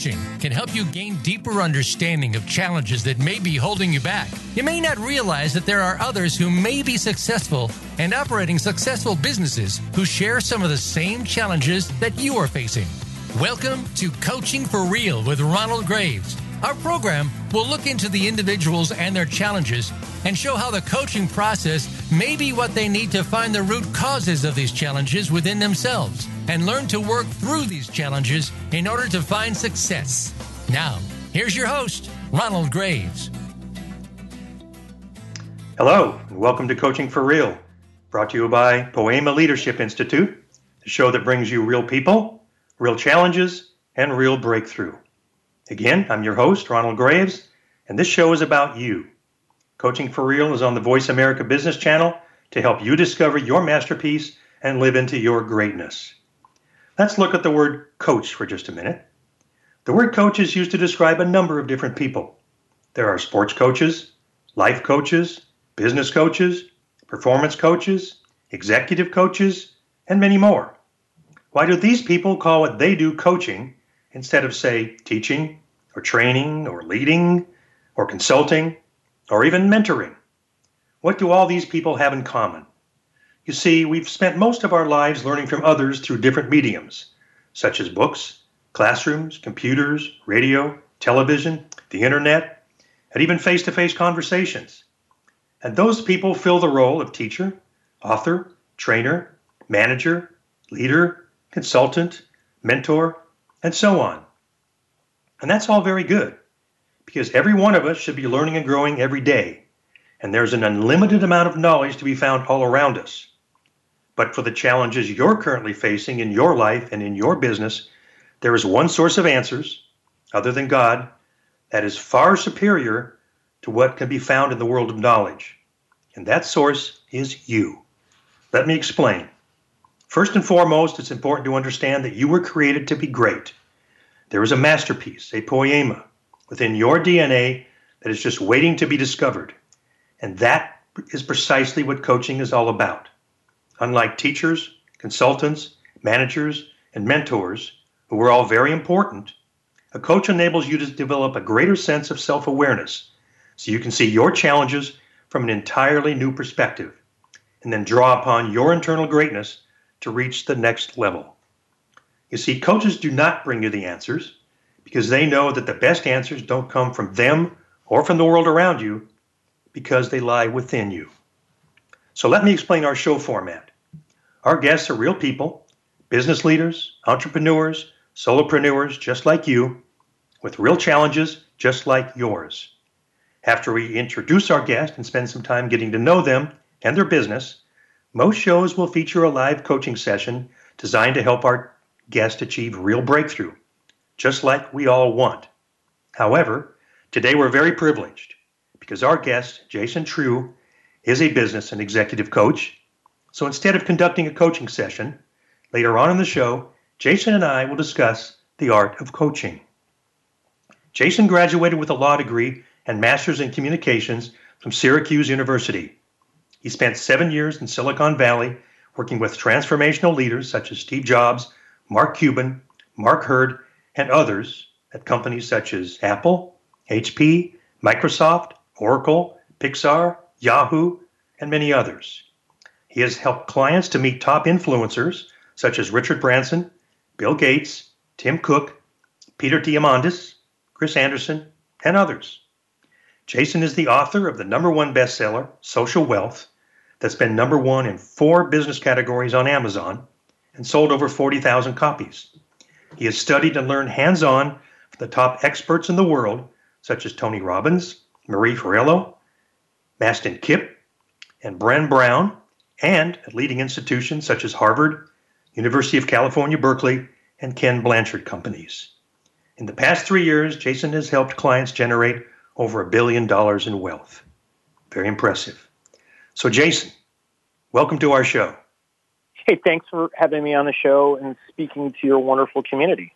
Coaching can help you gain deeper understanding of challenges that may be holding you back. You may not realize that there are others who may be successful and operating successful businesses who share some of the same challenges that you are facing. Welcome to Coaching for Real with Ronald Graves. Our program will look into the individuals and their challenges and show how the coaching process may be what they need to find the root causes of these challenges within themselves and learn to work through these challenges in order to find success. Now, here's your host, Ronald Graves. Hello, and welcome to Coaching for Real, brought to you by Poema Leadership Institute, the show that brings you real people, real challenges, and real breakthrough. Again, I'm your host, Ronald Graves, and this show is about you. Coaching for Real is on the Voice America Business Channel to help you discover your masterpiece and live into your greatness. Let's look at the word coach for just a minute. The word coach is used to describe a number of different people. There are sports coaches, life coaches, business coaches, performance coaches, executive coaches, and many more. Why do these people call what they do coaching instead of, say, teaching or training or leading or consulting or even mentoring. What do all these people have in common? You see, we've spent most of our lives learning from others through different mediums, such as books, classrooms, computers, radio, television, the internet, and even face to face conversations. And those people fill the role of teacher, author, trainer, manager, leader, consultant, mentor, and so on. And that's all very good because every one of us should be learning and growing every day. And there's an unlimited amount of knowledge to be found all around us. But for the challenges you're currently facing in your life and in your business, there is one source of answers, other than God, that is far superior to what can be found in the world of knowledge. And that source is you. Let me explain. First and foremost, it's important to understand that you were created to be great. There is a masterpiece, a poema, within your DNA that is just waiting to be discovered. And that is precisely what coaching is all about. Unlike teachers, consultants, managers, and mentors, who are all very important, a coach enables you to develop a greater sense of self awareness so you can see your challenges from an entirely new perspective and then draw upon your internal greatness to reach the next level. You see, coaches do not bring you the answers because they know that the best answers don't come from them or from the world around you because they lie within you. So let me explain our show format. Our guests are real people, business leaders, entrepreneurs, solopreneurs just like you, with real challenges just like yours. After we introduce our guest and spend some time getting to know them and their business, most shows will feature a live coaching session designed to help our guest achieve real breakthrough, just like we all want. However, today we're very privileged because our guest, Jason Treu, is a business and executive coach. So instead of conducting a coaching session, later on in the show, Jason and I will discuss the art of coaching. Jason graduated with a law degree and master's in communications from Syracuse University. He spent seven years in Silicon Valley working with transformational leaders such as Steve Jobs, Mark Cuban, Mark Hurd, and others at companies such as Apple, HP, Microsoft, Oracle, Pixar, Yahoo, and many others. He has helped clients to meet top influencers such as Richard Branson, Bill Gates, Tim Cook, Peter Diamandis, Chris Anderson, and others. Jason is the author of the number one bestseller, Social Wealth, that's been number one in four business categories on Amazon and sold over 40,000 copies. He has studied and learned hands on from the top experts in the world, such as Tony Robbins, Marie Forleo, Mastin Kipp, and Brené Brown, and at leading institutions such as Harvard, University of California, Berkeley, and Ken Blanchard companies. In the past three years, Jason has helped clients generate over a billion dollars in wealth. Very impressive. So, Jason, welcome to our show. Hey, thanks for having me on the show and speaking to your wonderful community.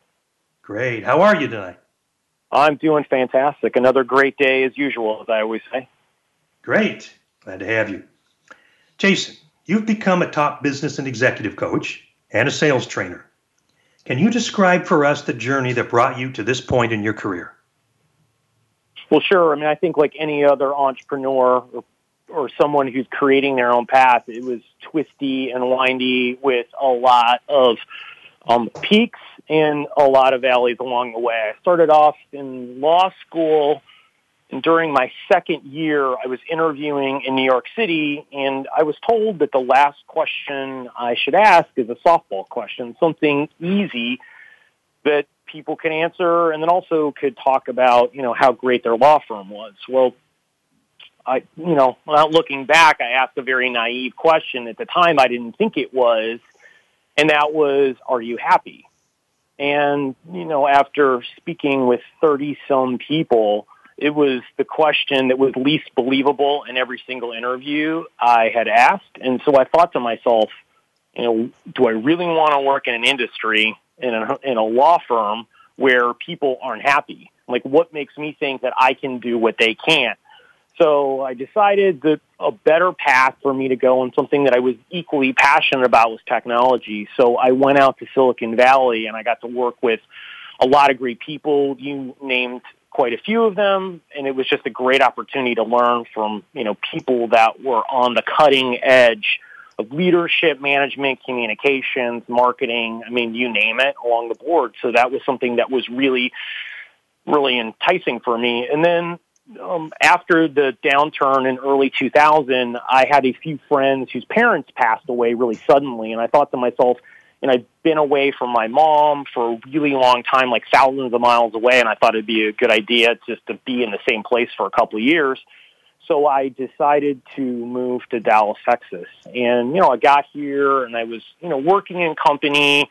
Great. How are you tonight? I'm doing fantastic. Another great day as usual, as I always say. Great. Glad to have you. Jason, you've become a top business and executive coach and a sales trainer. Can you describe for us the journey that brought you to this point in your career? Well, sure. I mean, I think like any other entrepreneur or, or someone who's creating their own path, it was twisty and windy with a lot of um, peaks and a lot of valleys along the way. I started off in law school and during my second year, I was interviewing in New York City, and I was told that the last question I should ask is a softball question, something easy that people can answer, and then also could talk about, you know, how great their law firm was. Well, I, you know, without looking back, I asked a very naive question. At the time, I didn't think it was, and that was, "Are you happy?" And you know, after speaking with thirty some people it was the question that was least believable in every single interview I had asked. And so I thought to myself, you know, do I really want to work in an industry in a, in a law firm where people aren't happy? Like what makes me think that I can do what they can't? So I decided that a better path for me to go and something that I was equally passionate about was technology. So I went out to Silicon Valley and I got to work with a lot of great people. You named quite a few of them, and it was just a great opportunity to learn from you know people that were on the cutting edge of leadership, management, communications, marketing. I mean, you name it along the board. So that was something that was really, really enticing for me. And then um, after the downturn in early 2000, I had a few friends whose parents passed away really suddenly, and I thought to myself, and I'd been away from my mom for a really long time, like thousands of miles away, and I thought it'd be a good idea just to be in the same place for a couple of years. So I decided to move to Dallas, Texas. And, you know, I got here and I was, you know, working in company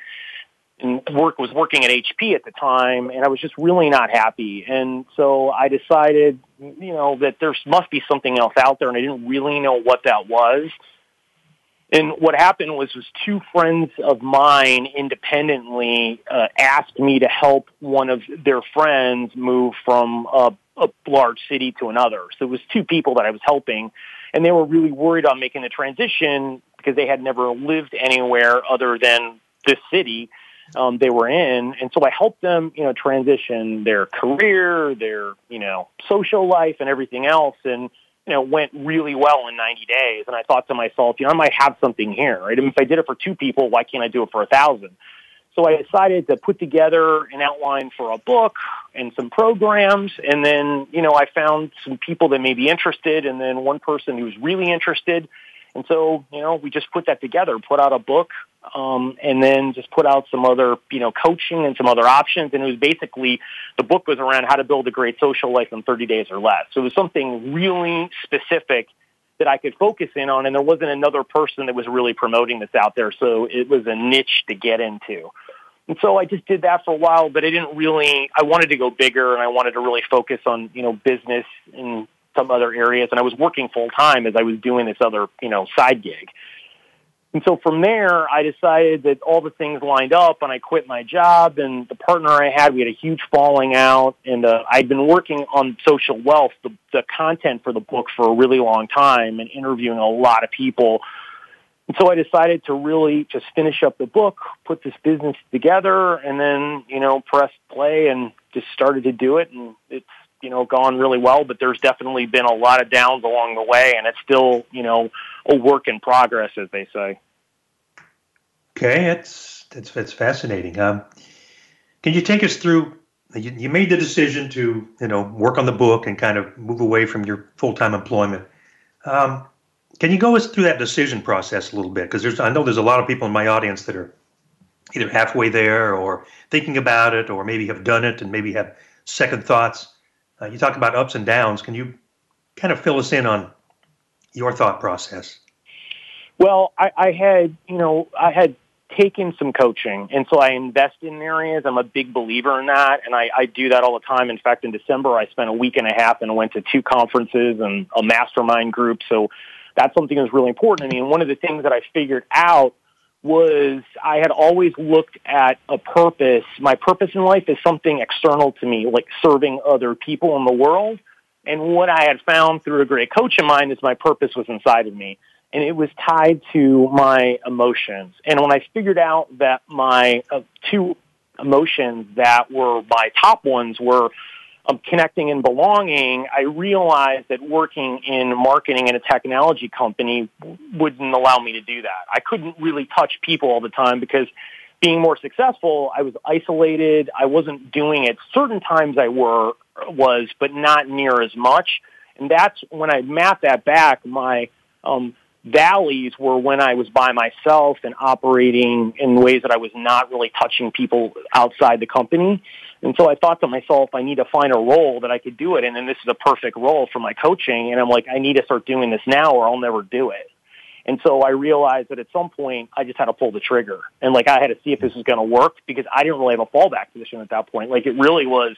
and work was working at HP at the time and I was just really not happy. And so I decided, you know, that there must be something else out there and I didn't really know what that was. And what happened was, was two friends of mine independently uh, asked me to help one of their friends move from a, a large city to another. So it was two people that I was helping, and they were really worried on making the transition because they had never lived anywhere other than this city um, they were in. And so I helped them, you know, transition their career, their, you know, social life and everything else. And you know, went really well in 90 days. And I thought to myself, you know, I might have something here, right? I mean, if I did it for two people, why can't I do it for a thousand? So I decided to put together an outline for a book and some programs. And then, you know, I found some people that may be interested and then one person who was really interested. And so, you know, we just put that together, put out a book, um, and then just put out some other, you know, coaching and some other options. And it was basically, the book was around how to build a great social life in 30 days or less. So it was something really specific that I could focus in on. And there wasn't another person that was really promoting this out there. So it was a niche to get into. And so I just did that for a while, but I didn't really, I wanted to go bigger and I wanted to really focus on, you know, business and some other areas. And I was working full time as I was doing this other, you know, side gig. And so from there, I decided that all the things lined up and I quit my job and the partner I had, we had a huge falling out and uh, I'd been working on social wealth, the, the content for the book for a really long time and interviewing a lot of people. And so I decided to really just finish up the book, put this business together and then, you know, press play and just started to do it. And it's you know, gone really well, but there's definitely been a lot of downs along the way, and it's still, you know, a work in progress, as they say. Okay, that's it's it's fascinating. Um, can you take us through? You, you made the decision to, you know, work on the book and kind of move away from your full time employment. Um, can you go us through that decision process a little bit? Because there's, I know there's a lot of people in my audience that are either halfway there or thinking about it, or maybe have done it and maybe have second thoughts. Uh, you talk about ups and downs. Can you kind of fill us in on your thought process? Well, I, I had, you know, I had taken some coaching, and so I invest in areas. I'm a big believer in that, and I, I do that all the time. In fact, in December, I spent a week and a half and went to two conferences and a mastermind group. So that's something that's really important to me. And one of the things that I figured out was I had always looked at a purpose. My purpose in life is something external to me, like serving other people in the world. And what I had found through a great coach of mine is my purpose was inside of me. And it was tied to my emotions. And when I figured out that my uh, two emotions that were my top ones were um, connecting and belonging, I realized that working in marketing in a technology company wouldn't allow me to do that. I couldn't really touch people all the time because being more successful, I was isolated. I wasn't doing it. Certain times I were was, but not near as much. And that's when I mapped that back. My um, valleys were when I was by myself and operating in ways that I was not really touching people outside the company. And so I thought to myself, I need to find a role that I could do it and this is a perfect role for my coaching. And I'm like, I need to start doing this now, or I'll never do it. And so I realized that at some point I just had to pull the trigger, and like I had to see if this was going to work because I didn't really have a fallback position at that point. Like it really was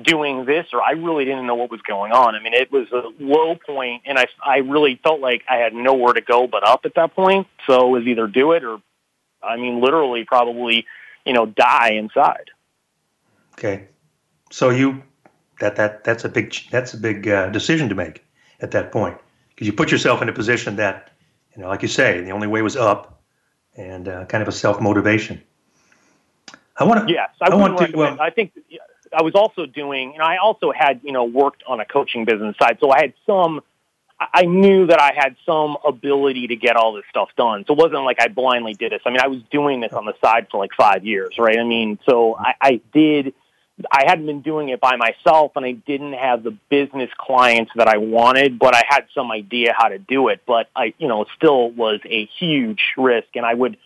doing this, or I really didn't know what was going on. I mean, it was a low point, and I I really felt like I had nowhere to go but up at that point. So it was either do it or, I mean, literally probably, you know, die inside. Okay, so you that that that's a big that's a big uh, decision to make at that point because you put yourself in a position that you know, like you say, the only way was up, and uh, kind of a self motivation. I want to. Yes, I, I want to. Um, I think I was also doing, and I also had you know worked on a coaching business side, so I had some. I knew that I had some ability to get all this stuff done. So it wasn't like I blindly did this. I mean, I was doing this on the side for like five years, right? I mean, so I, I did I hadn't been doing it by myself and I didn't have the business clients that I wanted, but I had some idea how to do it. But I, you know, still was a huge risk and I would,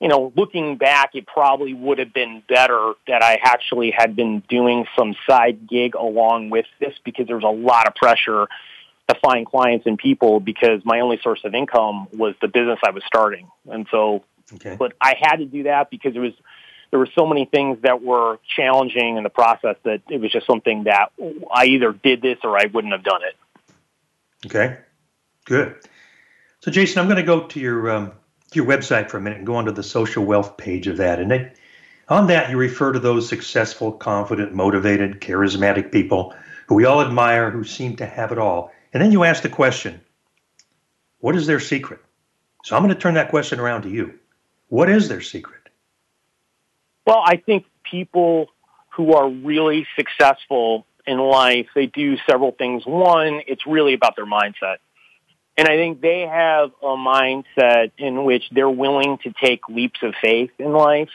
you know, looking back, it probably would have been better that I actually had been doing some side gig along with this because there was a lot of pressure to find clients and people because my only source of income was the business I was starting. And so, okay. but I had to do that because it was, there were so many things that were challenging in the process that it was just something that I either did this or I wouldn't have done it. Okay, good. So, Jason, I'm going to go to your um, your website for a minute and go onto the social wealth page of that. And on that, you refer to those successful, confident, motivated, charismatic people who we all admire, who seem to have it all. And then you ask the question, what is their secret? So I'm going to turn that question around to you. What is their secret? Well, I think people who are really successful in life, they do several things. One, it's really about their mindset. And I think they have a mindset in which they're willing to take leaps of faith in life,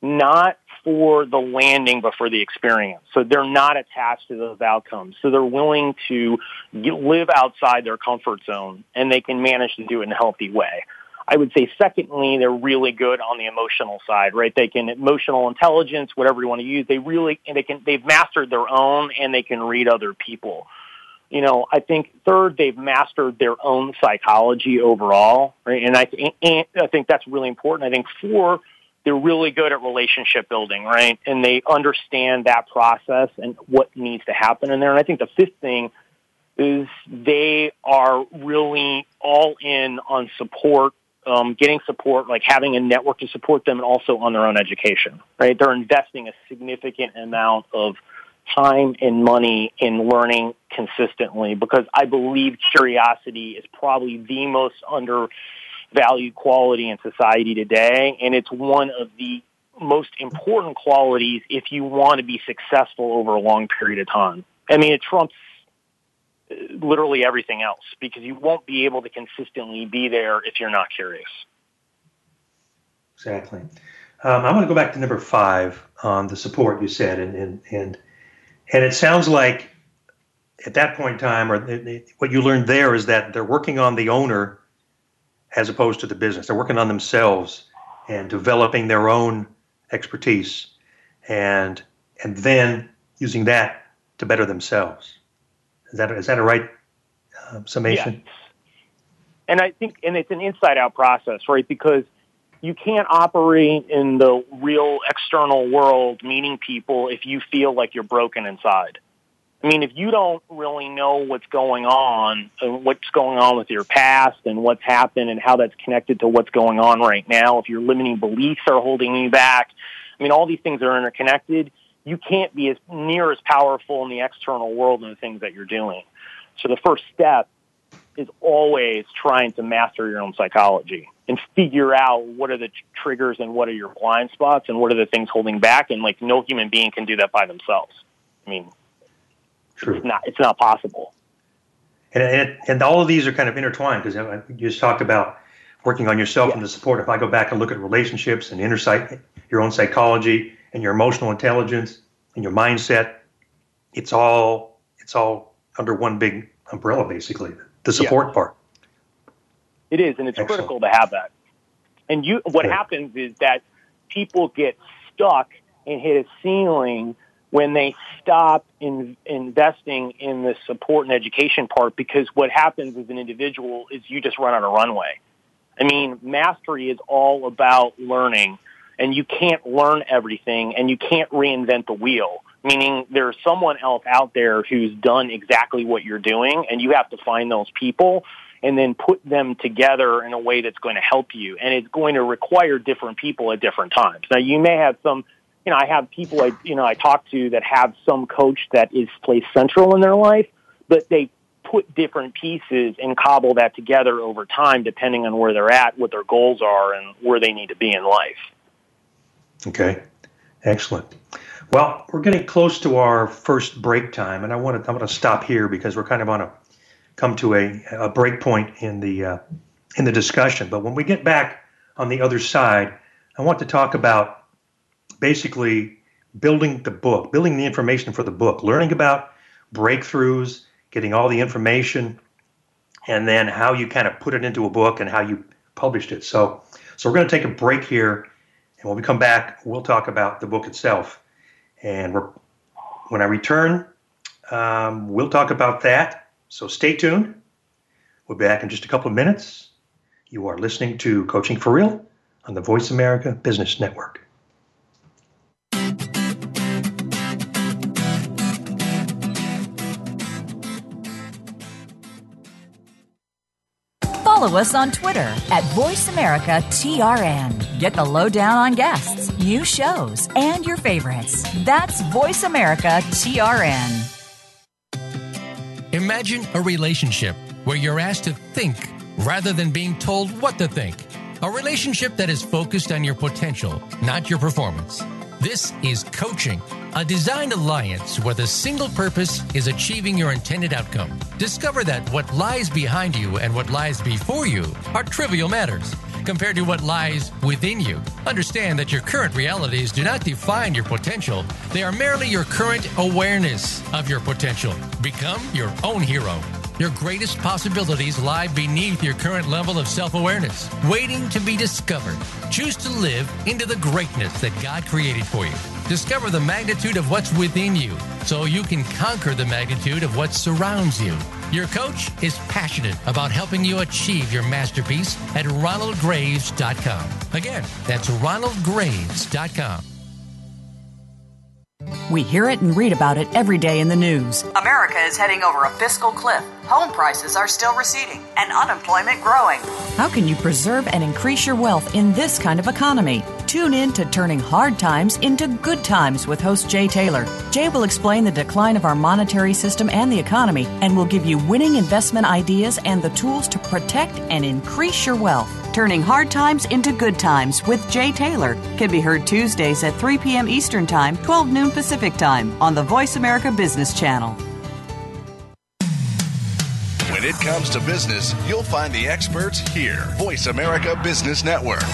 not for the landing, but for the experience. So they're not attached to those outcomes. So they're willing to live outside their comfort zone and they can manage to do it in a healthy way. I would say secondly, they're really good on the emotional side, right? They can emotional intelligence, whatever you want to use. They really, they can, they've mastered their own and they can read other people. You know, I think third, they've mastered their own psychology overall, right? And I, and I think that's really important. I think four, they're really good at relationship building, right? And they understand that process and what needs to happen in there. And I think the fifth thing is they are really all in on support um, getting support, like having a network to support them, and also on their own education. Right? They're investing a significant amount of time and money in learning consistently because I believe curiosity is probably the most undervalued quality in society today, and it's one of the most important qualities if you want to be successful over a long period of time. I mean, it trumps literally everything else because you won't be able to consistently be there if you're not curious. Exactly. Um, I want to go back to number five on the support you said, and and and and it sounds like at that point in time, or what you learned there is that they're working on the owner as opposed to the business. They're working on themselves and developing their own expertise, and and then using that to better themselves. Is that is that a right uh, summation? Yes. And I think, and it's an inside out process, right? Because you can't operate in the real external world, meeting people, if you feel like you're broken inside. I mean, if you don't really know what's going on, uh, what's going on with your past and what's happened and how that's connected to what's going on right now, if your limiting beliefs are holding you back, I mean, all these things are interconnected you can't be as near as powerful in the external world in the things that you're doing. So the first step is always trying to master your own psychology. And figure out what are the tr- triggers and what are your blind spots and what are the things holding back. And like no human being can do that by themselves. I mean, True. it's not it's not possible. And, and, and all of these are kind of intertwined because you just talked about working on yourself Yeah. and the support. If I go back and look at relationships and inner psych, your own psychology and your emotional intelligence and your mindset, it's all it's all under one big umbrella, basically. The support part. It is, and it's Excellent. critical to have that. And you, what Good. happens is that people get stuck and hit a ceiling when they stop in, investing in the support and education part because what happens as an individual is you just run on a runway. I mean, mastery is all about learning, and you can't learn everything, and you can't reinvent the wheel. Meaning, there's someone else out there who's done exactly what you're doing, and you have to find those people and then put them together in a way that's going to help you. And it's going to require different people at different times. Now, you may have some, you know, I have people I, you know, I talk to that have some coach that is placed central in their life, but they put different pieces and cobble that together over time, depending on where they're at, what their goals are, and where they need to be in life. Okay, excellent. Well, we're getting close to our first break time, and I want to I want to stop here because we're kind of on a come to a, a break point in the uh, in the discussion. But when we get back on the other side, I want to talk about basically building the book, building the information for the book, learning about breakthroughs, getting all the information, and then how you kind of put it into a book and how you published it. So, so we're going to take a break here, and when we come back, we'll talk about the book itself. And when I return, um, we'll talk about that. So stay tuned. We'll be back in just a couple of minutes. You are listening to Coaching for Real on the Voice America Business Network. Follow us on Twitter at VoiceAmericaTRN. Get the lowdown on guests, new shows, and your favorites. That's VoiceAmericaTRN. Imagine a relationship where you're asked to think rather than being told what to think. A relationship that is focused on your potential, not your performance. This is coaching, a designed alliance where the single purpose is achieving your intended outcome. Discover that what lies behind you and what lies before you are trivial matters compared to what lies within you. Understand that your current realities do not define your potential, they are merely your current awareness of your potential. Become your own hero. Your greatest possibilities lie beneath your current level of self awareness, waiting to be discovered. Choose to live into the greatness that God created for you. Discover the magnitude of what's within you so you can conquer the magnitude of what surrounds you. Your coach is passionate about helping you achieve your masterpiece at ronaldgraves.com. Again, that's ronaldgraves.com. We hear it and read about it every day in the news. America is heading over a fiscal cliff. Home prices are still receding and unemployment growing. How can you preserve and increase your wealth in this kind of economy? Tune in to Turning Hard Times into Good Times with host Jay Taylor. Jay will explain the decline of our monetary system and the economy and will give you winning investment ideas and the tools to protect and increase your wealth. Turning Hard Times into Good Times with Jay Taylor can be heard Tuesdays at 3 p.m. Eastern Time, 12 noon Pacific Time on the Voice America Business Channel. When it comes to business, you'll find the experts here. Voice America Business Network.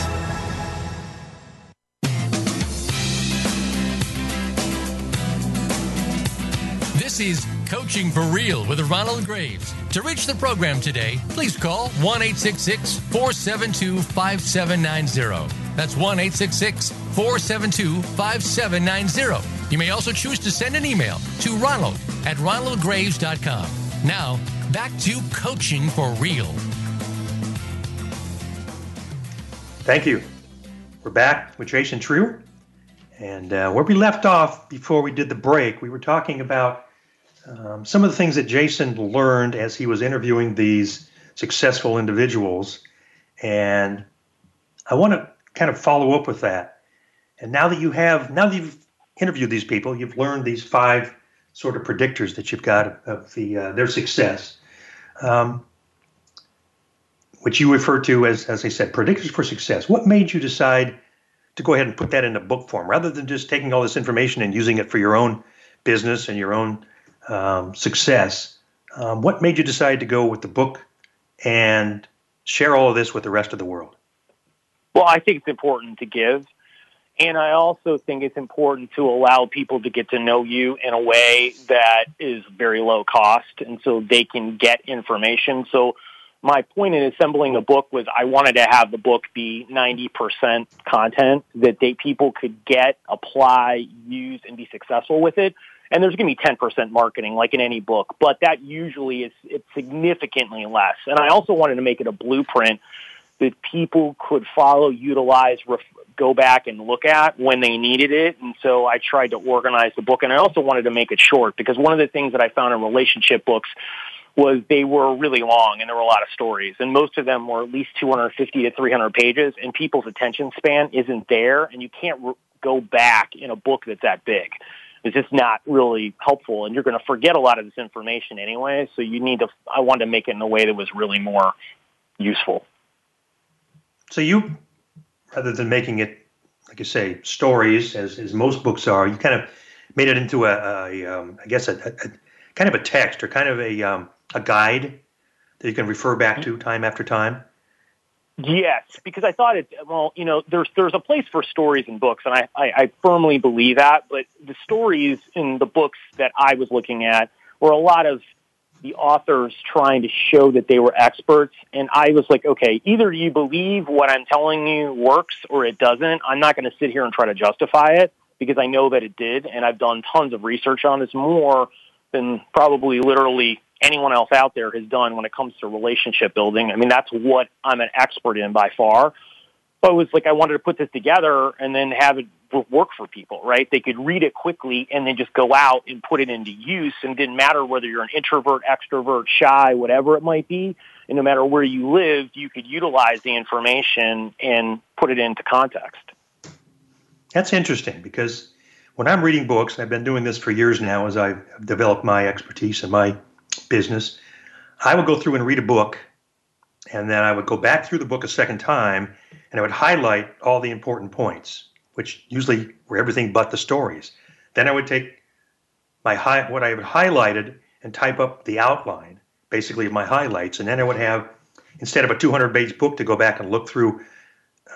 Is Coaching for Real with Ronald Graves. To reach the program today, please call 1 472 5790. That's 1 472 5790. You may also choose to send an email to ronald at ronaldgraves.com. Now, back to Coaching for Real. Thank you. We're back with Jason Treu. And uh, where we left off before we did the break, we were talking about um, some of the things that Jason learned as he was interviewing these successful individuals. And I want to kind of follow up with that. And now that you have, now that you've interviewed these people, you've learned these five sort of predictors that you've got of, the uh, their success. Um, which you refer to as, as I said, predictors for success. What made you decide to go ahead and put that into book form rather than just taking all this information and using it for your own business and your own um, success? Um, what made you decide to go with the book and share all of this with the rest of the world? Well, I think it's important to give. And I also think it's important to allow people to get to know you in a way that is very low cost and so they can get information. So my point in assembling the book was I wanted to have the book be 90% content that they, people could get, apply, use, and be successful with it. And there's going to be 10% marketing like in any book, but that usually is it's significantly less. And I also wanted to make it a blueprint that people could follow, utilize, ref- go back and look at when they needed it. And so I tried to organize the book and I also wanted to make it short because one of the things that I found in relationship books was they were really long and there were a lot of stories and most of them were at least 250 to 300 pages and people's attention span isn't there and you can't re- go back in a book that's that big. It's just not really helpful and you're going to forget a lot of this information anyway. So you need to, I wanted to make it in a way that was really more useful. So you, rather than making it, like you say, stories as, as most books are, you kind of made it into a, a um, I guess a, a, kind of a text or kind of a um, a guide that you can refer back to time after time? Yes, because I thought it. Well, you know, there's there's a place for stories in books, and I, I, I firmly believe that. But the stories in the books that I was looking at were a lot of the authors trying to show that they were experts, and I was like, okay, either you believe what I'm telling you works or it doesn't. I'm not going to sit here and try to justify it because I know that it did, and I've done tons of research on this, more than probably literally anyone else out there has done when it comes to relationship building. I mean, that's what I'm an expert in by far. But it was like I wanted to put this together and then have it work for people, right? They could read it quickly and then just go out and put it into use. And didn't matter whether you're an introvert, extrovert, shy, whatever it might be. And no matter where you lived, you could utilize the information and put it into context. That's interesting because when I'm reading books, I've been doing this for years now as I've developed my expertise and my business, I would go through and read a book, and then I would go back through the book a second time, and I would highlight all the important points, which usually were everything but the stories. Then I would take my high, what I had highlighted and type up the outline, basically of my highlights, and then I would have instead of a 200 page book to go back and look through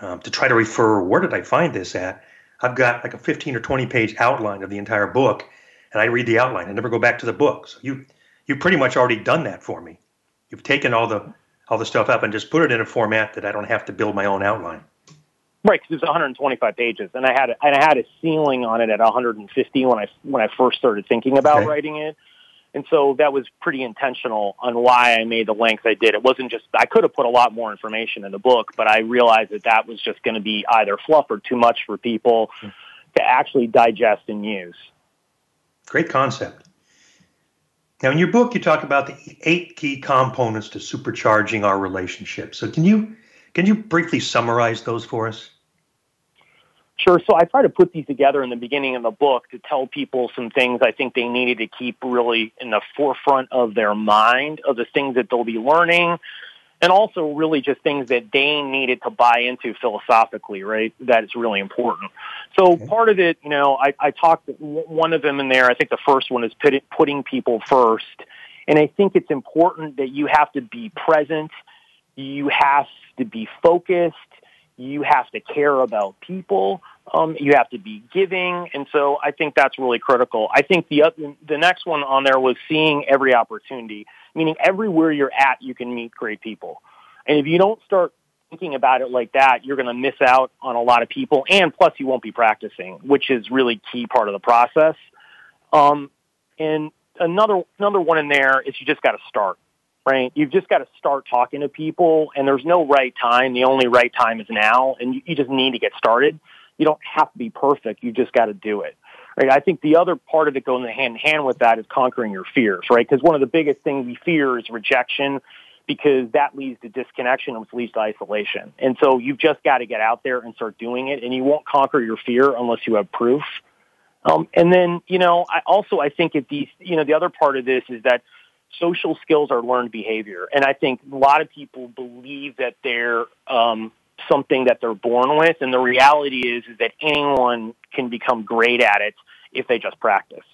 um, to try to refer where did I find this at. I've got like a 15 or 20 page outline of the entire book, and I read the outline. I never go back to the book. So you you've pretty much already done that for me. You've taken all the all the stuff up and just put it in a format that I don't have to build my own outline. Right, because it was 125 pages, and I had a, and I had a ceiling on it at 150 when I when I first started thinking about okay. writing it, and so that was pretty intentional on why I made the length I did. It wasn't just I could have put a lot more information in the book, but I realized that that was just going to be either fluff or too much for people to actually digest and use. Great concept. Now, in your book, you talk about the eight key components to supercharging our relationship. So, can you can you briefly summarize those for us? Sure. So I try to put these together in the beginning of the book to tell people some things I think they needed to keep really in the forefront of their mind of the things that they'll be learning, and also really just things that they needed to buy into philosophically, right? That is really important. So okay. part of it, you know, I, I talked one of them in there. I think the first one is put, putting people first, and I think it's important that you have to be present, you have to be focused, you have to care about people. Um, you have to be giving, and so I think that's really critical. I think the the next one on there was seeing every opportunity meaning everywhere you're at, you can meet great people. And if you don't start thinking about it like that, you're going to miss out on a lot of people. And plus, you won't be practicing, which is really key part of the process. Um, and another another one in there is you just got to start, right? You've just got to start talking to people, and there's no right time. The only right time is now, and you, you just need to get started. You don't have to be perfect. You just got to do it right? I think the other part of it going hand in hand with that is conquering your fears, right? Because one of the biggest things we fear is rejection because that leads to disconnection, and which leads to isolation. And so you've just got to get out there and start doing it, and you won't conquer your fear unless you have proof. Um, and then, you know, I also I think at these, you know, the other part of this is that social skills are learned behavior. And I think a lot of people believe that they're um, something that they're born with. And the reality is, is that anyone can become great at it if they just practice.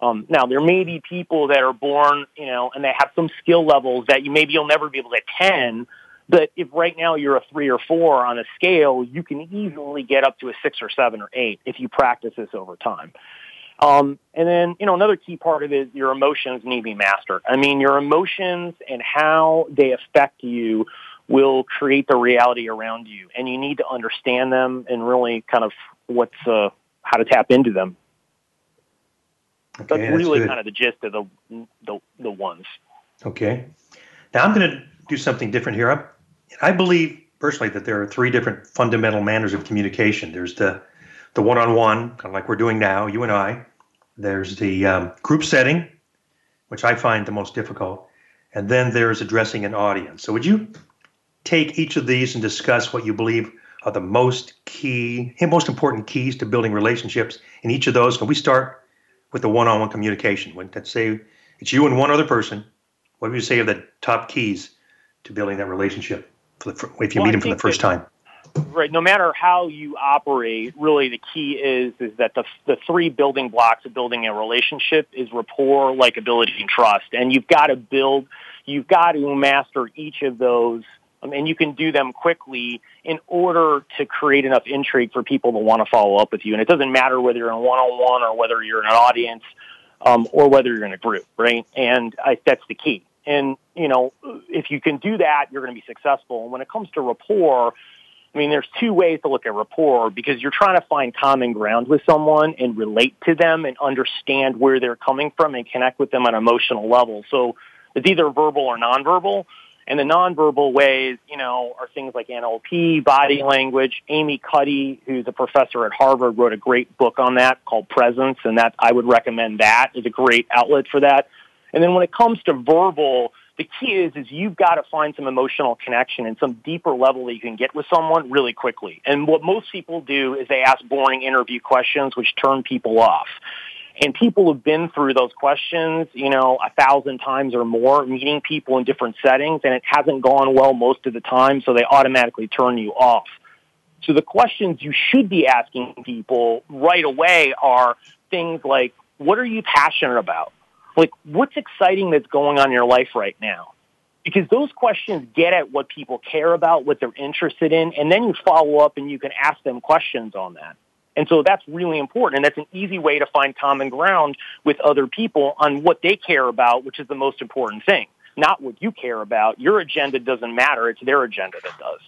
Um, now, there may be people that are born, you know, and they have some skill levels that you maybe you'll never be able to ten. But if right now you're a three or four on a scale, you can easily get up to a six or seven or eight if you practice this over time. Um, and then, you know, another key part of it is your emotions need to be mastered. I mean, your emotions and how they affect you will create the reality around you, and you need to understand them and really kind of what's uh, how to tap into them. Okay, that's really that's kind of the gist of the the, the ones. Okay. Now I'm going to do something different here. I, I believe personally that there are three different fundamental manners of communication. There's the the one-on-one, kind of like we're doing now, you and I. There's the um, group setting, which I find the most difficult. And then there's addressing an audience. So, would you take each of these and discuss what you believe are the most key, most important keys to building relationships in each of those? Can we start with the one on one communication? When, let's say it's you and one other person. What would you say are the top keys to building that relationship the, if you well, meet them for the first that, time? right no matter how you operate really the key is is that the the three building blocks of building a relationship is rapport likability and trust and you've got to build you've got to master each of those um, and you can do them quickly in order to create enough intrigue for people to want to follow up with you and it doesn't matter whether you're in one-on-one or whether you're in an audience um, or whether you're in a group right and I, that's the key and you know if you can do that you're going to be successful and when it comes to rapport I mean, there's two ways to look at rapport because you're trying to find common ground with someone and relate to them and understand where they're coming from and connect with them on an emotional level. So it's either verbal or nonverbal. And the nonverbal ways, you know, are things like NLP, body language. Amy Cuddy, who's a professor at Harvard, wrote a great book on that called Presence, and that I would recommend that as a great outlet for that. And then when it comes to verbal, the key is is you've got to find some emotional connection and some deeper level that you can get with someone really quickly. And what most people do is they ask boring interview questions which turn people off. And people have been through those questions, you know, a thousand times or more, meeting people in different settings, and it hasn't gone well most of the time, so they automatically turn you off. So the questions you should be asking people right away are things like, what are you passionate about? like what's exciting that's going on in your life right now? Because those questions get at what people care about, what they're interested in, and then you follow up and you can ask them questions on that. And so that's really important. And that's an easy way to find common ground with other people on what they care about, which is the most important thing. Not what you care about. Your agenda doesn't matter. It's their agenda that does.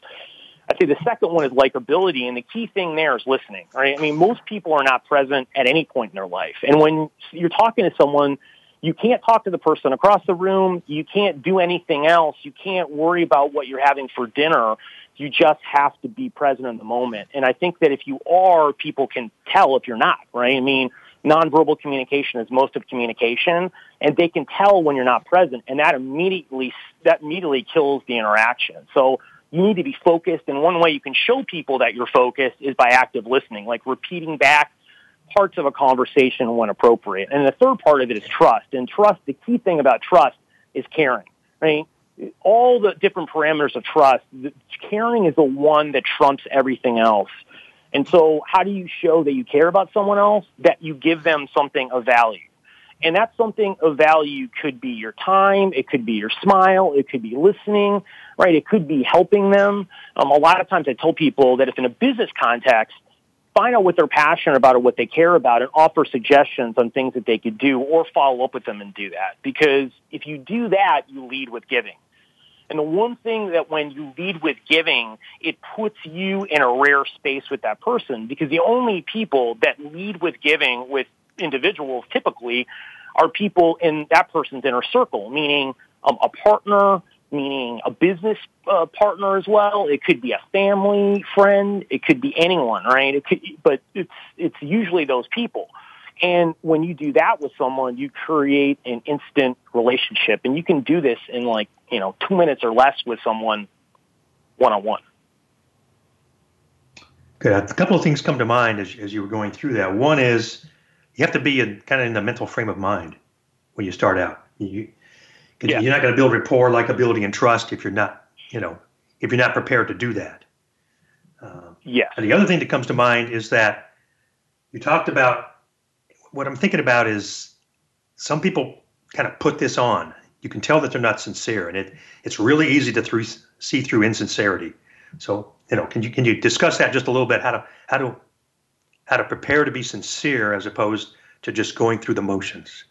I'd say the second one is likability, and the key thing there is listening, right? I mean, most people are not present at any point in their life. And when you're talking to someone you can't talk to the person across the room. You can't do anything else. You can't worry about what you're having for dinner. You just have to be present in the moment. And I think that if you are, people can tell if you're not, right? I mean, nonverbal communication is most of communication and they can tell when you're not present and that immediately, that immediately kills the interaction. So you need to be focused and one way you can show people that you're focused is by active listening, like repeating back parts of a conversation when appropriate. And the third part of it is trust. And trust, the key thing about trust is caring, right? All the different parameters of trust, caring is the one that trumps everything else. And so how do you show that you care about someone else? That you give them something of value. And that something of value could be your time, it could be your smile, it could be listening, right? It could be helping them. Um, a lot of times I tell people that if in a business context, find out what they're passionate about or what they care about and offer suggestions on things that they could do or follow up with them and do that. Because if you do that, you lead with giving. And the one thing that when you lead with giving, it puts you in a rare space with that person because the only people that lead with giving with individuals typically are people in that person's inner circle, meaning um, a partner, meaning a business uh, partner as well. It could be a family friend. It could be anyone, right? It could, but it's it's usually those people. And when you do that with someone, you create an instant relationship, and you can do this in like you know two minutes or less with someone one on one. Good. A couple of things come to mind as, as you were going through that. One is you have to be in, kind of in the mental frame of mind when you start out. You Yeah. You're not going to build rapport, likability, and trust if you're not, you know, if you're not prepared to do that. Uh, yeah. the other thing that comes to mind is that you talked about what I'm thinking about is some people kind of put this on. You can tell that they're not sincere, and it it's really easy to through, see through insincerity. So you know, can you can you discuss that just a little bit? How to how to how to prepare to be sincere as opposed to just going through the motions.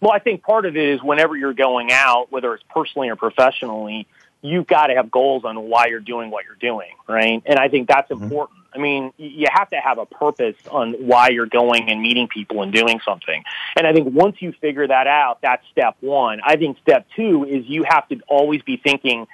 Well, I think part of it is whenever you're going out, whether it's personally or professionally, you've got to have goals on why you're doing what you're doing, right? And I think that's mm-hmm. important. I mean, you have to have a purpose on why you're going and meeting people and doing something. And I think once you figure that out, that's step one. I think step two is you have to always be thinking,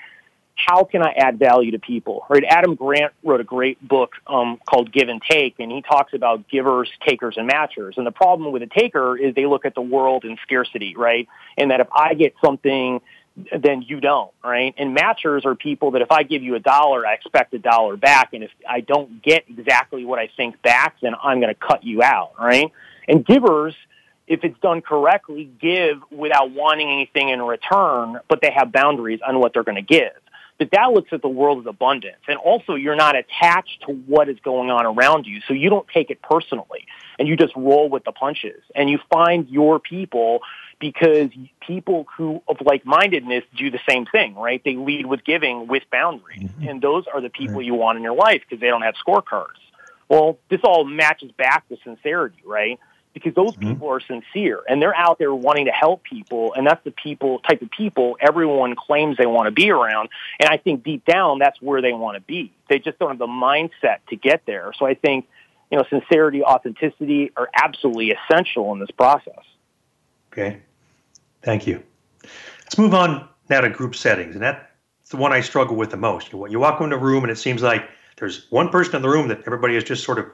how can I add value to people? Right? Adam Grant wrote a great book um, called Give and Take, and he talks about givers, takers, and matchers. And the problem with a taker is they look at the world in scarcity, right? And that if I get something, then you don't, right? And matchers are people that if I give you a dollar, I expect a dollar back, and if I don't get exactly what I think back, then I'm going to cut you out, right? And givers if it's done correctly, give without wanting anything in return, but they have boundaries on what they're going to give But that looks at the world as abundance. And also you're not attached to what is going on around you. So you don't take it personally and you just roll with the punches and you find your people because people who of like-mindedness do the same thing, right? They lead with giving with boundaries. Mm-hmm. And those are the people right. you want in your life because they don't have scorecards. Well, this all matches back to sincerity, right? because those mm-hmm. people are sincere and they're out there wanting to help people and that's the people type of people everyone claims they want to be around and i think deep down that's where they want to be they just don't have the mindset to get there so i think you know sincerity authenticity are absolutely essential in this process okay thank you let's move on now to group settings and that's the one i struggle with the most you, walk into a room and it seems like there's one person in the room that everybody is just sort of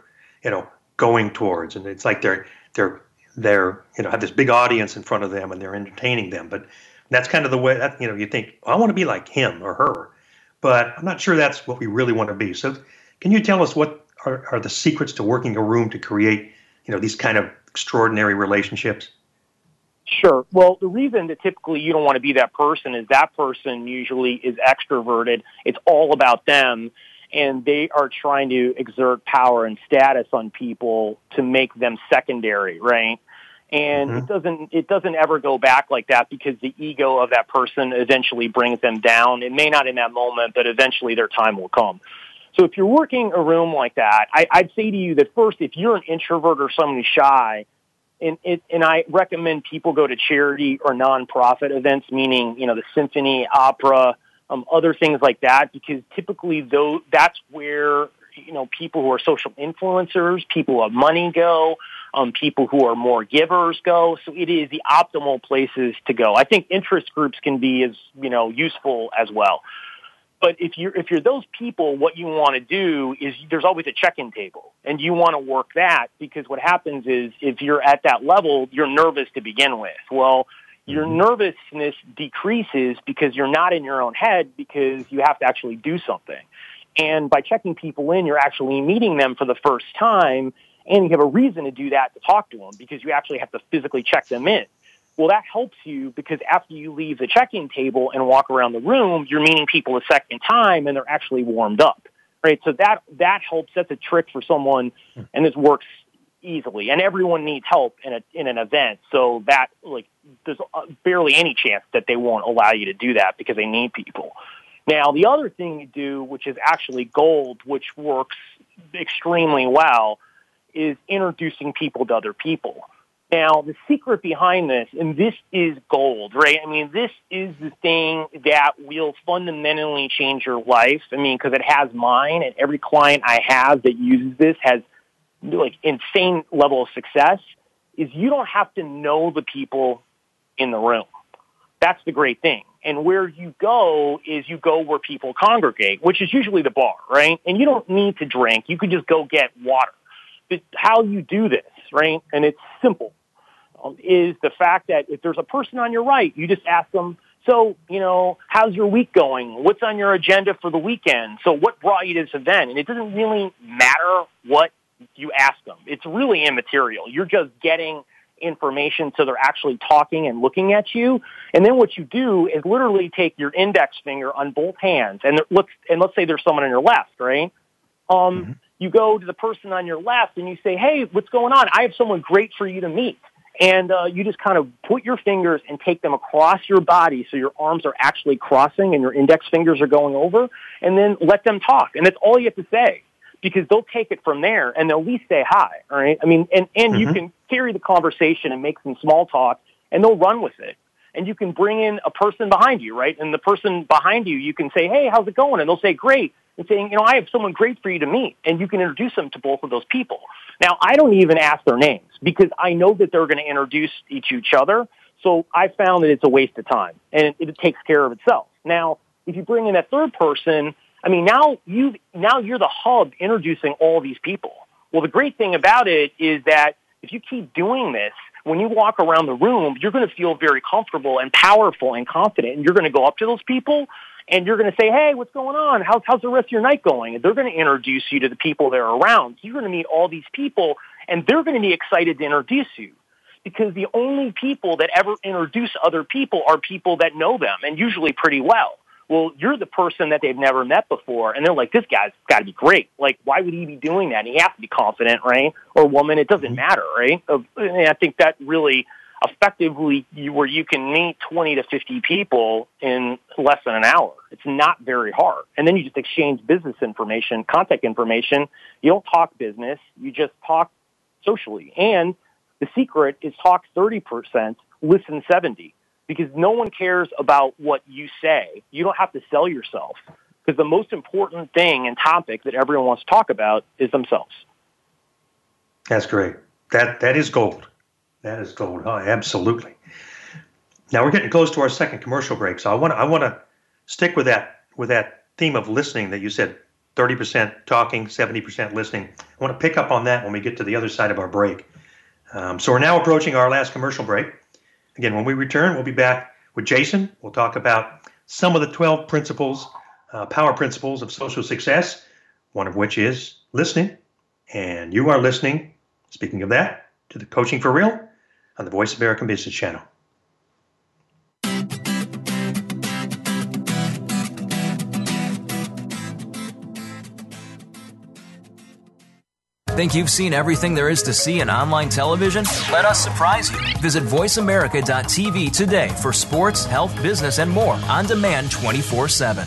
you know going towards and it's like they're they're they're you know have this big audience in front of them and they're entertaining them. But that's kind of the way that you know you think well, I want to be like him or her, but I'm not sure that's what we really want to be. So can you tell us what are, are the secrets to working a room to create you know these kind of extraordinary relationships? Sure. Well, the reason that typically you don't want to be that person is that person usually is extroverted. It's all about them and they are trying to exert power and status on people to make them secondary, right? And mm-hmm. it doesn't it doesn't ever go back like that because the ego of that person eventually brings them down. It may not in that moment, but eventually their time will come. So if you're working a room like that, I, I'd say to you that first, if you're an introvert or someone who's shy, and it, and I recommend people go to charity or nonprofit events, meaning you know the symphony, opera, um, other things like that, because typically though that's where you know people who are social influencers, people who have money go, um, people who are more givers go. So it is the optimal places to go. I think interest groups can be as you know useful as well. But if you're if you're those people, what you want to do is there's always a check-in table, and you want to work that because what happens is if you're at that level, you're nervous to begin with. Well, your mm-hmm. nervousness decreases because you're not in your own head because you have to actually do something. And by checking people in, you're actually meeting them for the first time and you have a reason to do that to talk to them because you actually have to physically check them in. Well, that helps you because after you leave the check-in table and walk around the room, you're meeting people a second time and they're actually warmed up. Right? So that, that helps. That's a trick for someone and this works easily, and everyone needs help in a in an event. So that like there's uh, barely any chance that they won't allow you to do that because they need people. Now, the other thing you do, which is actually gold, which works extremely well, is introducing people to other people. Now, the secret behind this, and this is gold, right? I mean, this is the thing that will fundamentally change your life. I mean, because it has mine, and every client I have that uses this has like insane level of success is you don't have to know the people in the room. That's the great thing. And where you go is you go where people congregate, which is usually the bar, right? And you don't need to drink. You could just go get water. But how you do this, right? And it's simple, um, is the fact that if there's a person on your right, you just ask them, so, you know, how's your week going? What's on your agenda for the weekend? So what brought you to this event? And it doesn't really matter what you ask them. It's really immaterial. You're just getting information so they're actually talking and looking at you. And then what you do is literally take your index finger on both hands and let's, and let's say there's someone on your left, right? Um, mm-hmm. you go to the person on your left and you say, Hey, what's going on? I have someone great for you to meet. And uh, you just kind of put your fingers and take them across your body so your arms are actually crossing and your index fingers are going over, and then let them talk. And that's all you have to say because they'll take it from there and they'll at least say hi. All right. I mean, and, and mm-hmm. you can carry the conversation and make some small talk and they'll run with it. And you can bring in a person behind you, right? And the person behind you, you can say, Hey, how's it going? And they'll say, great. And saying, you know, I have someone great for you to meet. And you can introduce them to both of those people. Now, I don't even ask their names because I know that they're going to introduce each each other. So I found that it's a waste of time and it, it takes care of itself. Now, if you bring in a third person, I mean, now you now you're the hub introducing all these people. Well, the great thing about it is that if you keep doing this, when you walk around the room, you're going to feel very comfortable and powerful and confident, and you're going to go up to those people and you're going to say, "Hey, what's going on? How's how's the rest of your night going?" And they're going to introduce you to the people that are around. You're going to meet all these people, and they're going to be excited to introduce you because the only people that ever introduce other people are people that know them and usually pretty well. Well, you're the person that they've never met before, and they're like, this guy's got to be great. Like, why would he be doing that? And he has to be confident, right? Or woman, it doesn't mm-hmm. matter, right? And I think that really effectively where you can meet 20 to 50 people in less than an hour. It's not very hard. And then you just exchange business information, contact information. You don't talk business. You just talk socially. And the secret is talk 30%, listen 70 because no one cares about what you say. You don't have to sell yourself because the most important thing and topic that everyone wants to talk about is themselves. That's great. That that is gold. That is gold. Oh, absolutely. Now we're getting close to our second commercial break, so I want I want to stick with that with that theme of listening that you said 30% talking, 70% listening. I want to pick up on that when we get to the other side of our break. Um, so we're now approaching our last commercial break. Again, when we return, we'll be back with Jason. We'll talk about some of the 12 principles, uh, power principles of social success, one of which is listening. And you are listening, speaking of that, to the Coaching for Real on the Voice America Business Channel. Think you've seen everything there is to see in online television? Let us surprise you. Visit VoiceAmerica.tv today for sports, health, business, and more on demand 24 7.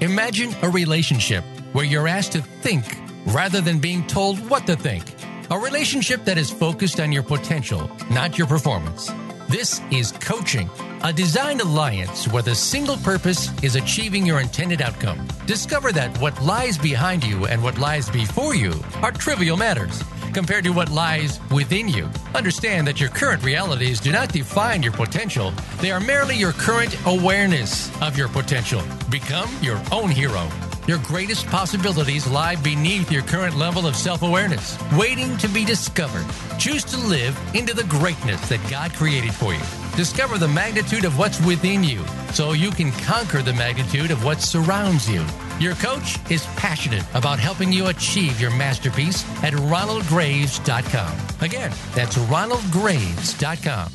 Imagine a relationship where you're asked to think rather than being told what to think. A relationship that is focused on your potential, not your performance. This is coaching, a designed alliance where the single purpose is achieving your intended outcome. Discover that what lies behind you and what lies before you are trivial matters compared to what lies within you. Understand that your current realities do not define your potential, they are merely your current awareness of your potential. Become your own hero. Your greatest possibilities lie beneath your current level of self awareness, waiting to be discovered. Choose to live into the greatness that God created for you. Discover the magnitude of what's within you so you can conquer the magnitude of what surrounds you. Your coach is passionate about helping you achieve your masterpiece at ronaldgraves.com. Again, that's ronaldgraves.com.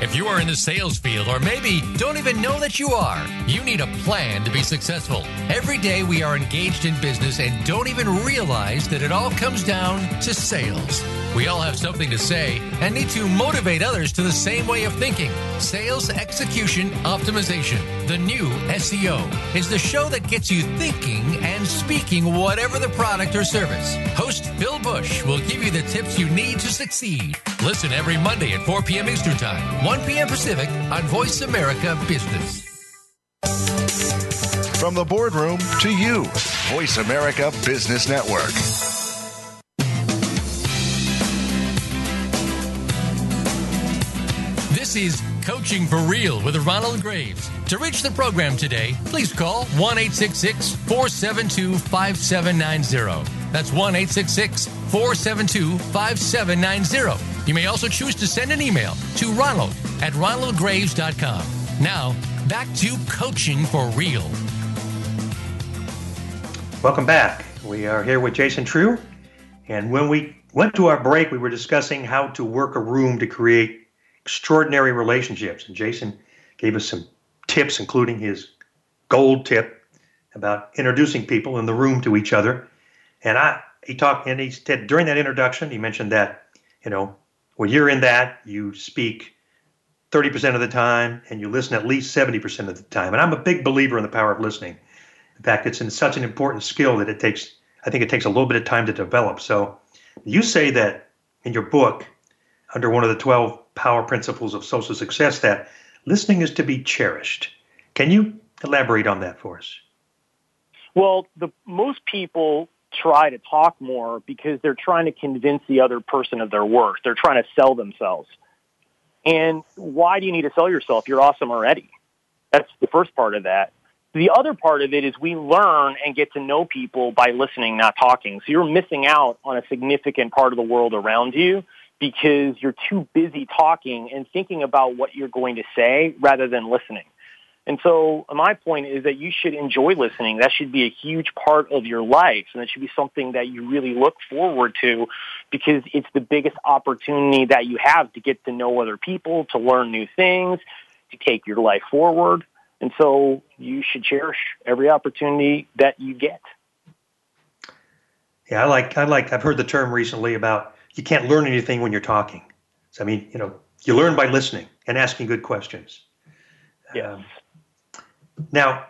If you are in the sales field or maybe don't even know that you are, you need a plan to be successful. Every day we are engaged in business and don't even realize that it all comes down to sales. We all have something to say and need to motivate others to the same way of thinking. Sales Execution Optimization, the new SEO, is the show that gets you thinking and speaking whatever the product or service. Host Phil Bush will give you the tips you need to succeed. Listen every Monday at 4 p.m. Eastern Time, 1 p.m. Pacific on Voice America Business. From the boardroom to you, Voice America Business Network. Is Coaching for Real with Ronald Graves. To reach the program today, please call 1 472 5790. That's 1 472 5790. You may also choose to send an email to ronald at ronaldgraves.com. Now, back to Coaching for Real. Welcome back. We are here with Jason Treu. And when we went to our break, we were discussing how to work a room to create extraordinary relationships. And Jason gave us some tips, including his gold tip about introducing people in the room to each other. And I, he talked, and he said during that introduction, he mentioned that, you know, when you're in that, you speak 30% of the time and you listen at least 70% of the time. And I'm a big believer in the power of listening. In fact, it's in such an important skill that it takes, I think it takes a little bit of time to develop. So you say that in your book, under one of the 12 power principles of social success, that listening is to be cherished. Can you elaborate on that for us? Well, the most people try to talk more because they're trying to convince the other person of their worth. They're trying to sell themselves. And why do you need to sell yourself? You're awesome already. That's the first part of that. The other part of it is we learn and get to know people by listening, not talking. So you're missing out on a significant part of the world around you because you're too busy talking and thinking about what you're going to say rather than listening. And so my point is that you should enjoy listening. That should be a huge part of your life. And that should be something that you really look forward to because it's the biggest opportunity that you have to get to know other people, to learn new things, to take your life forward. And so you should cherish every opportunity that you get. Yeah, I like, I like, I've heard the term recently about you can't learn anything when you're talking. So, I mean, you know, you learn by listening and asking good questions. Yeah. Um, now,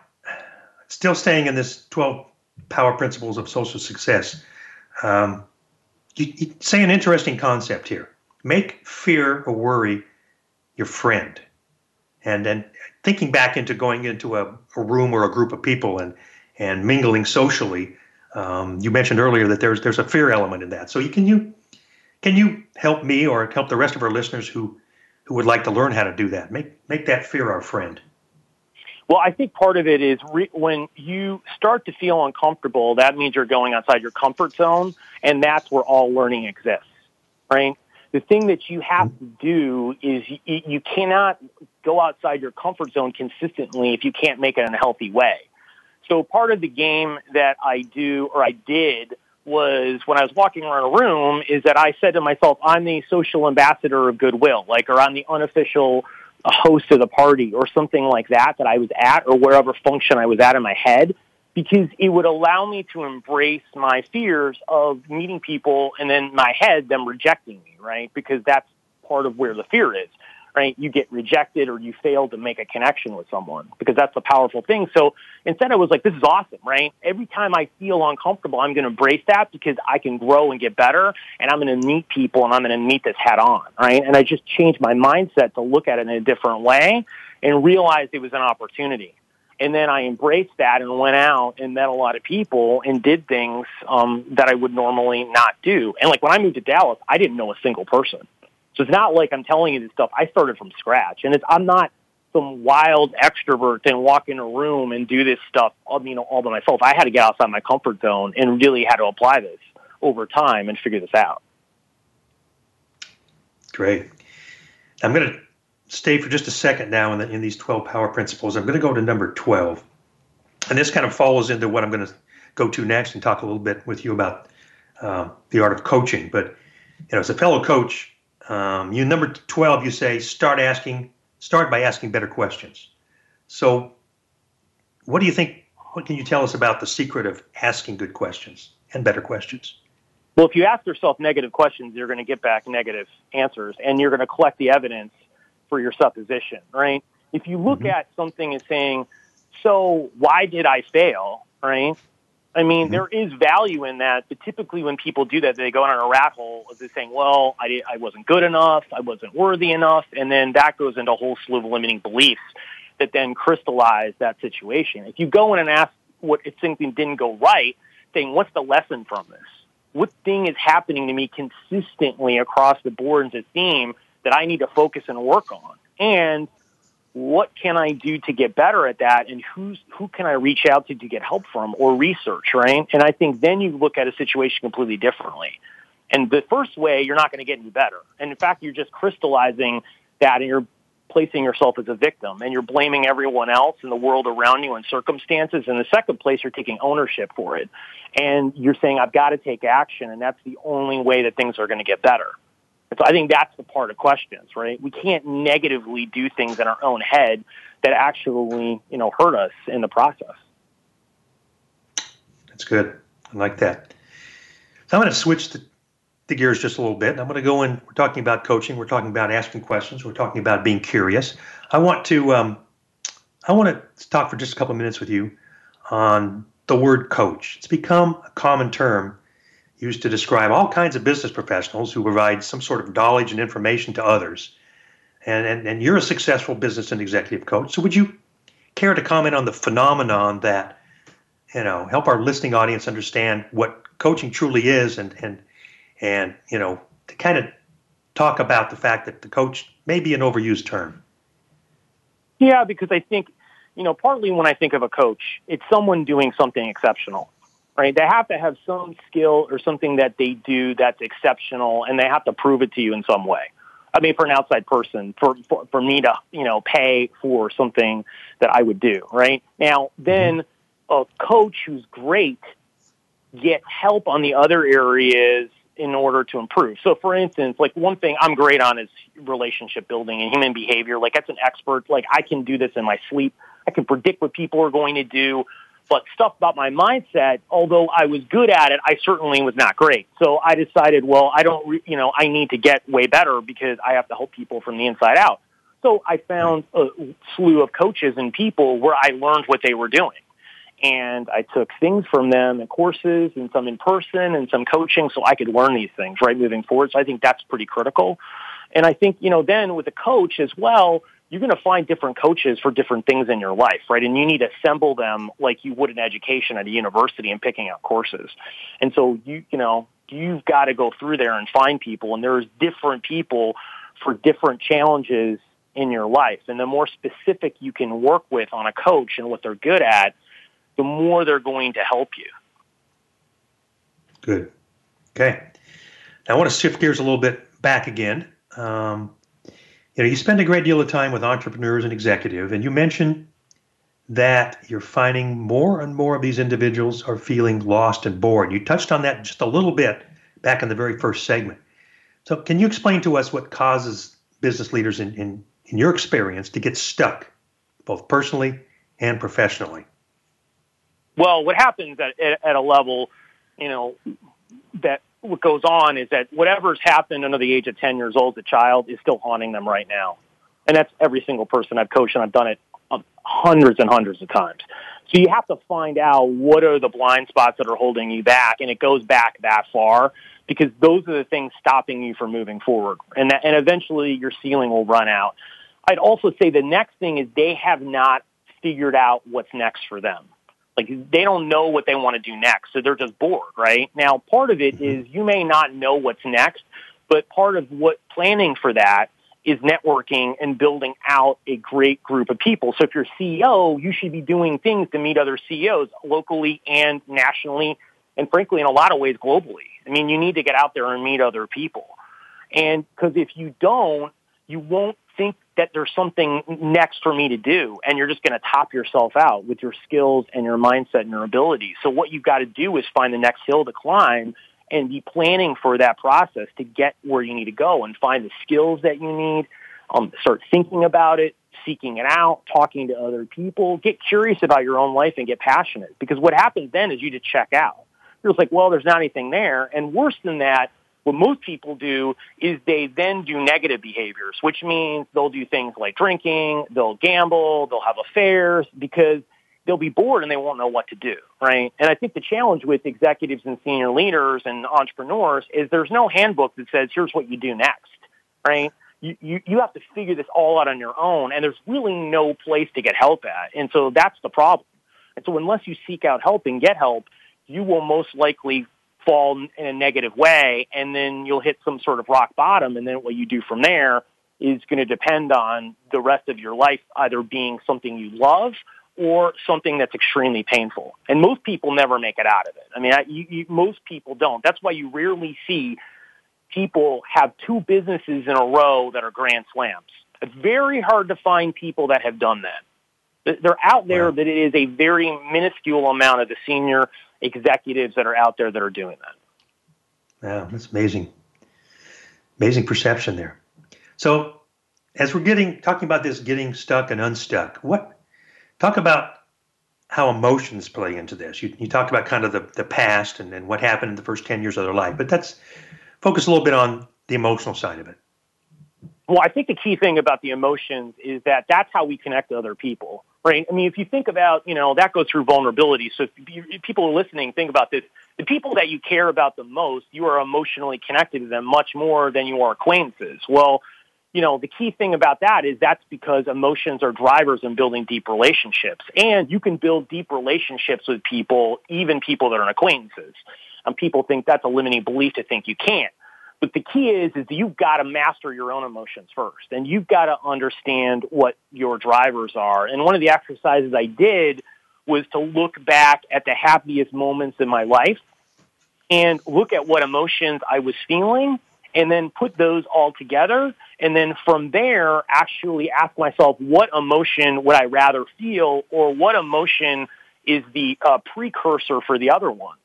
still staying in this 12 power principles of social success, um, you, you say an interesting concept here. Make fear or worry your friend. And then thinking back into going into a, a, room or a group of people and, and mingling socially, um, you mentioned earlier that there's there's a fear element in that. So you can you can you help me or help the rest of our listeners who who would like to learn how to do that? Make make that fear our friend. Well, I think part of it is re- when you start to feel uncomfortable, that means you're going outside your comfort zone, and that's where all learning exists, right? The thing that you have to do is you, you cannot go outside your comfort zone consistently if you can't make it in a healthy way. So part of the game that I do, or I did, was when I was walking around a room, is that I said to myself, I'm the social ambassador of goodwill, like, or I'm the unofficial host of the party or something like that that I was at or wherever function I was at in my head because it would allow me to embrace my fears of meeting people and then my head them rejecting me, right? Because that's part of where the fear is right? You get rejected or you fail to make a connection with someone because that's the powerful thing. So instead I was like, this is awesome, right? Every time I feel uncomfortable, I'm going to embrace that because I can grow and get better and I'm going to meet people and I'm going to meet this head on, right? And I just changed my mindset to look at it in a different way and realized it was an opportunity. And then I embraced that and went out and met a lot of people and did things um, that I would normally not do. And like when I moved to Dallas, I didn't know a single person. So it's not like I'm telling you this stuff. I started from scratch, and it's I'm not some wild extrovert and walk in a room and do this stuff, you know, all by myself. I had to get outside my comfort zone and really had to apply this over time and figure this out. Great. I'm going to stay for just a second now in, the, in these 12 power principles. I'm going to go to number 12. And this kind of follows into what I'm going to go to next and talk a little bit with you about uh, the art of coaching. But, you know, as a fellow coach, um, you number 12, you say start asking, start by asking better questions. So, what do you think? What can you tell us about the secret of asking good questions and better questions? Well, if you ask yourself negative questions, you're going to get back negative answers, and you're going to collect the evidence for your supposition, right? If you look mm-hmm. at something and saying, "So why did I fail?" right? I mean, mm-hmm. there is value in that, but typically when people do that, they go on a rat hole of just saying, well, I, I wasn't good enough, I wasn't worthy enough, and then that goes into a whole slew of limiting beliefs that then crystallize that situation. If you go in and ask what if something didn't go right, saying, what's the lesson from this? What thing is happening to me consistently across the board as a theme that I need to focus and work on? And what can I do to get better at that and who's, who can I reach out to to get help from or research, right? And I think then you look at a situation completely differently. And the first way, you're not going to get any better. And in fact, you're just crystallizing that and you're placing yourself as a victim and you're blaming everyone else in the world around you and circumstances. In the second place, you're taking ownership for it. And you're saying, I've got to take action, and that's the only way that things are going to get better. So I think that's the part of questions, right? We can't negatively do things in our own head that actually, you know, hurt us in the process. That's good. I like that. So I'm going to switch the, the gears just a little bit. I'm going to go in. We're talking about coaching. We're talking about asking questions. We're talking about being curious. I want to um, I want to talk for just a couple of minutes with you on the word coach. It's become a common term used to describe all kinds of business professionals who provide some sort of knowledge and information to others. And, and, and you're a successful business and executive coach. So would you care to comment on the phenomenon that you know, help our listening audience understand what coaching truly is and and and you know, to kind of talk about the fact that the coach may be an overused term. Yeah, because I think, you know, partly when I think of a coach, it's someone doing something exceptional. Right? They have to have some skill or something that they do that's exceptional and they have to prove it to you in some way. I mean, for an outside person, for, for, for me to, you know, pay for something that I would do, right? Now, then a coach who's great get help on the other areas in order to improve. So for instance, like one thing I'm great on is relationship building and human behavior. Like that's an expert. Like I can do this in my sleep. I can predict what people are going to do. But stuff about my mindset, although I was good at it, I certainly was not great. So I decided, well, I don't, re- you know, I need to get way better because I have to help people from the inside out. So I found a slew of coaches and people where I learned what they were doing and I took things from them and courses and some in person and some coaching so I could learn these things, right, moving forward. So I think that's pretty critical. And I think, you know, then with a coach as well, you're going to find different coaches for different things in your life, right? And you need to assemble them like you would in education at a university and picking out courses. And so you, you know, you've got to go through there and find people and there's different people for different challenges in your life. And the more specific you can work with on a coach and what they're good at, the more they're going to help you. Good. Okay. Now I want to shift gears a little bit back again. Um, you know, you spend a great deal of time with entrepreneurs and executive, and you mentioned that you're finding more and more of these individuals are feeling lost and bored. You touched on that just a little bit back in the very first segment. So, can you explain to us what causes business leaders, in, in, in your experience, to get stuck, both personally and professionally? Well, what happens at, at a level, you know, that what goes on is that whatever's happened under the age of 10 years old, the child is still haunting them right now. And that's every single person I've coached, and I've done it um, hundreds and hundreds of times. So you have to find out what are the blind spots that are holding you back, and it goes back that far because those are the things stopping you from moving forward. And that, and eventually your ceiling will run out. I'd also say the next thing is they have not figured out what's next for them. Like they don't know what they want to do next, so they're just bored, right? Now, part of it is you may not know what's next, but part of what planning for that is networking and building out a great group of people. So if you're CEO, you should be doing things to meet other CEOs locally and nationally, and frankly, in a lot of ways, globally. I mean, you need to get out there and meet other people. And because if you don't, you won't think that there's something next for me to do and you're just going to top yourself out with your skills and your mindset and your abilities. So what you've got to do is find the next hill to climb and be planning for that process to get where you need to go and find the skills that you need. Um, start thinking about it, seeking it out, talking to other people, get curious about your own life and get passionate because what happens then is you just check out. You're just like, well, there's not anything there. And worse than that, what most people do is they then do negative behaviors, which means they'll do things like drinking, they'll gamble, they'll have affairs because they'll be bored and they won't know what to do, right? And I think the challenge with executives and senior leaders and entrepreneurs is there's no handbook that says here's what you do next, right? You, you, you have to figure this all out on your own and there's really no place to get help at. And so that's the problem. And so unless you seek out help and get help, you will most likely fall in a negative way and then you'll hit some sort of rock bottom and then what you do from there is going to depend on the rest of your life either being something you love or something that's extremely painful. And most people never make it out of it. I mean, I, you, you, most people don't. That's why you rarely see people have two businesses in a row that are grand slams. It's very hard to find people that have done that. They're out there wow. that it is a very minuscule amount of the senior executives that are out there that are doing that. Wow, that's amazing. Amazing perception there. So, as we're getting talking about this getting stuck and unstuck, what talk about how emotions play into this. You, you talked about kind of the, the past and, and what happened in the first 10 years of their life, but that's focus a little bit on the emotional side of it. Well, I think the key thing about the emotions is that that's how we connect to other people, right? I mean, if you think about, you know, that goes through vulnerability. So if, you, if people are listening, think about this. The people that you care about the most, you are emotionally connected to them much more than you are acquaintances. Well, you know, the key thing about that is that's because emotions are drivers in building deep relationships. And you can build deep relationships with people, even people that are acquaintances. And people think that's a limiting belief to think you can't. But the key is, is you've got to master your own emotions first and you've got to understand what your drivers are. And one of the exercises I did was to look back at the happiest moments in my life and look at what emotions I was feeling and then put those all together. And then from there, actually ask myself, what emotion would I rather feel or what emotion is the uh, precursor for the other ones?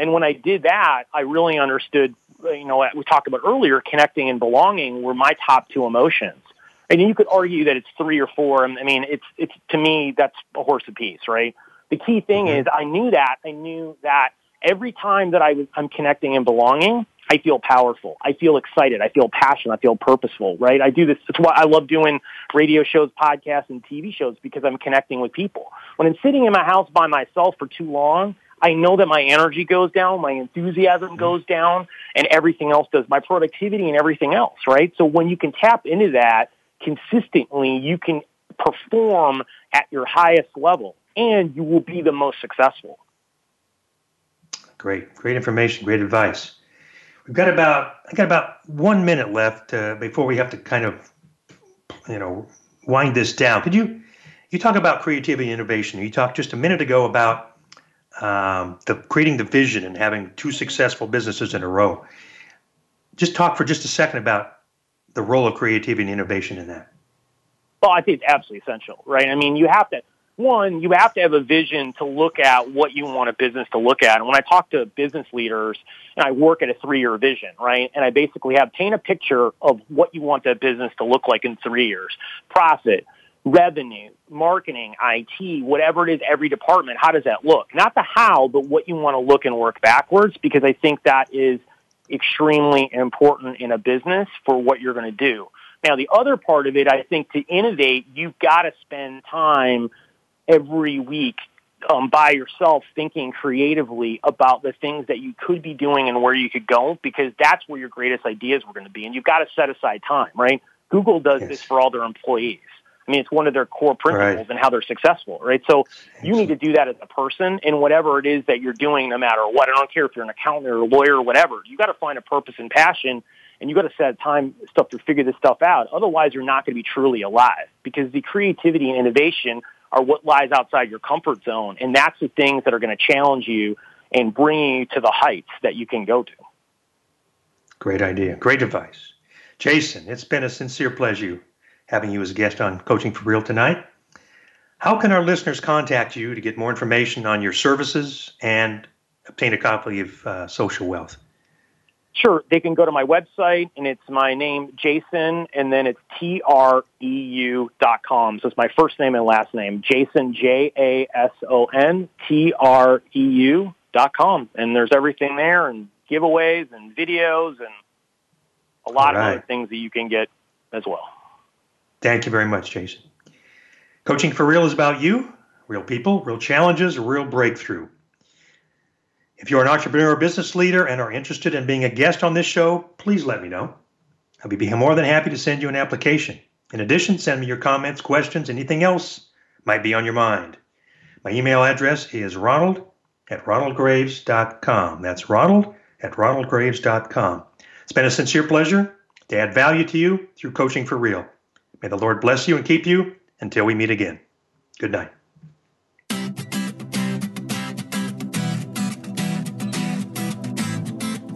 And when I did that, I really understood, you know, what we talked about earlier, connecting and belonging were my top two emotions. And you could argue that it's three or four. I mean, it's, it's, to me, that's a horse apiece, right? The key thing mm-hmm. is I knew that. I knew that every time that I was, I'm connecting and belonging, I feel powerful. I feel excited. I feel passionate. I feel purposeful, right? I do this. It's why I love doing radio shows, podcasts, and TV shows because I'm connecting with people. When I'm sitting in my house by myself for too long, I know that my energy goes down, my enthusiasm mm-hmm. goes down, and everything else does, my productivity and everything else, right? So when you can tap into that consistently, you can perform at your highest level and you will be the most successful. Great, great information, great advice. We've got about I got about one minute left uh, before we have to kind of, you know, wind this down. Could you you talk about creativity and innovation? You talked just a minute ago about um, the creating the vision and having two successful businesses in a row. Just talk for just a second about the role of creativity and innovation in that. Well, I think it's absolutely essential, right? I mean, you have to one, you have to have a vision to look at what you want a business to look at. And when I talk to business leaders, and I work at a three-year vision, right? And I basically have paint a picture of what you want that business to look like in three years: profit, revenue, marketing, IT, whatever it is, every department, how does that look? Not the how, but what you want to look and work backwards because I think that is extremely important in a business for what you're going to do. Now, the other part of it, I think to innovate, you've got to spend time every week um, by yourself thinking creatively about the things that you could be doing and where you could go because that's where your greatest ideas were going to be. And you've got to set aside time, right? Google does yes. this for all their employees. I mean, it's one of their core principles right. and how they're successful, right? So you need to do that as a person in whatever it is that you're doing, no matter what. I don't care if you're an accountant or a lawyer or whatever. You got to find a purpose and passion, and you got to set time stuff to figure this stuff out. Otherwise, you're not going to be truly alive because the creativity and innovation are what lies outside your comfort zone, and that's the things that are going to challenge you and bring you to the heights that you can go to. Great idea. Great advice. Jason, it's been a sincere pleasure having you as a guest on Coaching for Real tonight. How can our listeners contact you to get more information on your services and obtain a copy of uh, Social Wealth? Sure. They can go to my website, and it's my name, Jason, and then it's T-R-E-U dot com. So it's my first name and last name, Jason, J-A-S-O-N, T-R-E-U dot com. And there's everything there, and giveaways and videos and a lot right. of other things that you can get as well. Thank you very much, Jason. Coaching for Real is about you, real people, real challenges, real breakthrough. If you're an entrepreneur or business leader and are interested in being a guest on this show, please let me know. I'll be more than happy to send you an application. In addition, send me your comments, questions, anything else might be on your mind. My email address is ronald at ronaldgraves.com. That's ronald at ronaldgraves.com. It's been a sincere pleasure to add value to you through Coaching for Real. May the Lord bless you and keep you until we meet again. Good night.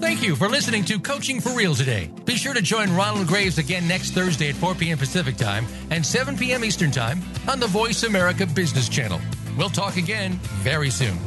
Thank you for listening to Coaching for Real today. Be sure to join Ronald Graves again next Thursday at 4 p.m. Pacific Time and 7 p.m. Eastern Time on the Voice America Business Channel. We'll talk again very soon.